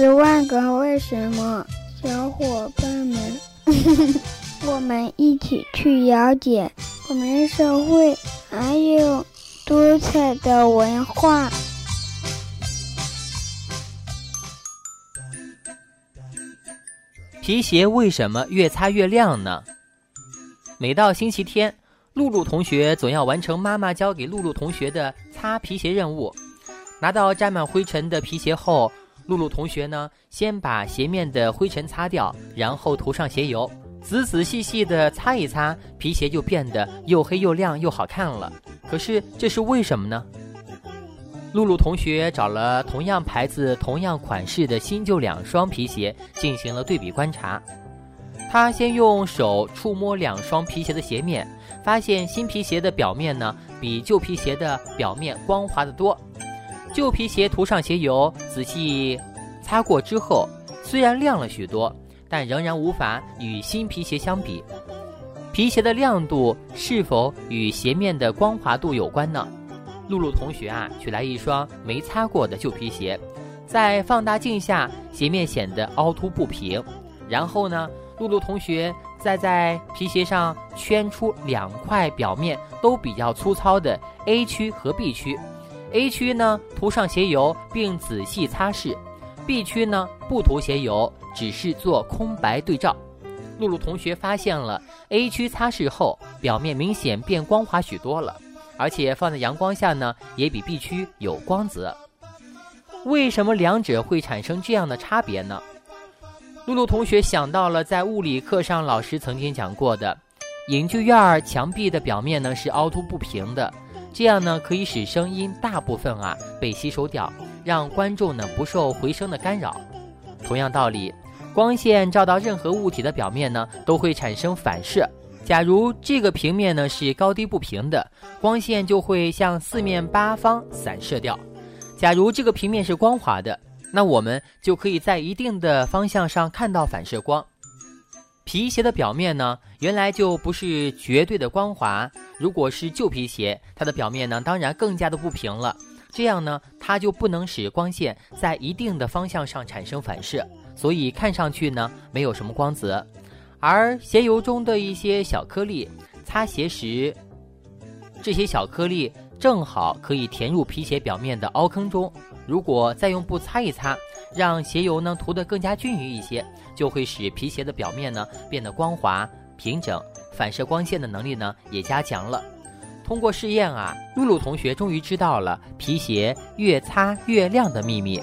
十万个为什么，小伙伴们，我们一起去了解我们社会还有多彩的文化。皮鞋为什么越擦越亮呢？每到星期天，露露同学总要完成妈妈交给露露同学的擦皮鞋任务。拿到沾满灰尘的皮鞋后，露露同学呢，先把鞋面的灰尘擦掉，然后涂上鞋油，仔仔细细的擦一擦，皮鞋就变得又黑又亮又好看了。可是这是为什么呢？露露同学找了同样牌子、同样款式的新旧两双皮鞋进行了对比观察。他先用手触摸两双皮鞋的鞋面，发现新皮鞋的表面呢，比旧皮鞋的表面光滑得多。旧皮鞋涂上鞋油，仔细擦过之后，虽然亮了许多，但仍然无法与新皮鞋相比。皮鞋的亮度是否与鞋面的光滑度有关呢？露露同学啊，取来一双没擦过的旧皮鞋，在放大镜下，鞋面显得凹凸不平。然后呢，露露同学再在皮鞋上圈出两块表面都比较粗糙的 A 区和 B 区。A 区呢涂上鞋油并仔细擦拭，B 区呢不涂鞋油，只是做空白对照。露露同学发现了 A 区擦拭后，表面明显变光滑许多了。而且放在阳光下呢，也比 B 区有光泽。为什么两者会产生这样的差别呢？露露同学想到了在物理课上老师曾经讲过的，影剧院墙壁的表面呢是凹凸不平的，这样呢可以使声音大部分啊被吸收掉，让观众呢不受回声的干扰。同样道理，光线照到任何物体的表面呢都会产生反射。假如这个平面呢是高低不平的，光线就会向四面八方散射掉；假如这个平面是光滑的，那我们就可以在一定的方向上看到反射光。皮鞋的表面呢，原来就不是绝对的光滑。如果是旧皮鞋，它的表面呢，当然更加的不平了。这样呢，它就不能使光线在一定的方向上产生反射，所以看上去呢，没有什么光泽。而鞋油中的一些小颗粒，擦鞋时，这些小颗粒正好可以填入皮鞋表面的凹坑中。如果再用布擦一擦，让鞋油呢涂得更加均匀一些，就会使皮鞋的表面呢变得光滑平整，反射光线的能力呢也加强了。通过试验啊，露露同学终于知道了皮鞋越擦越亮的秘密。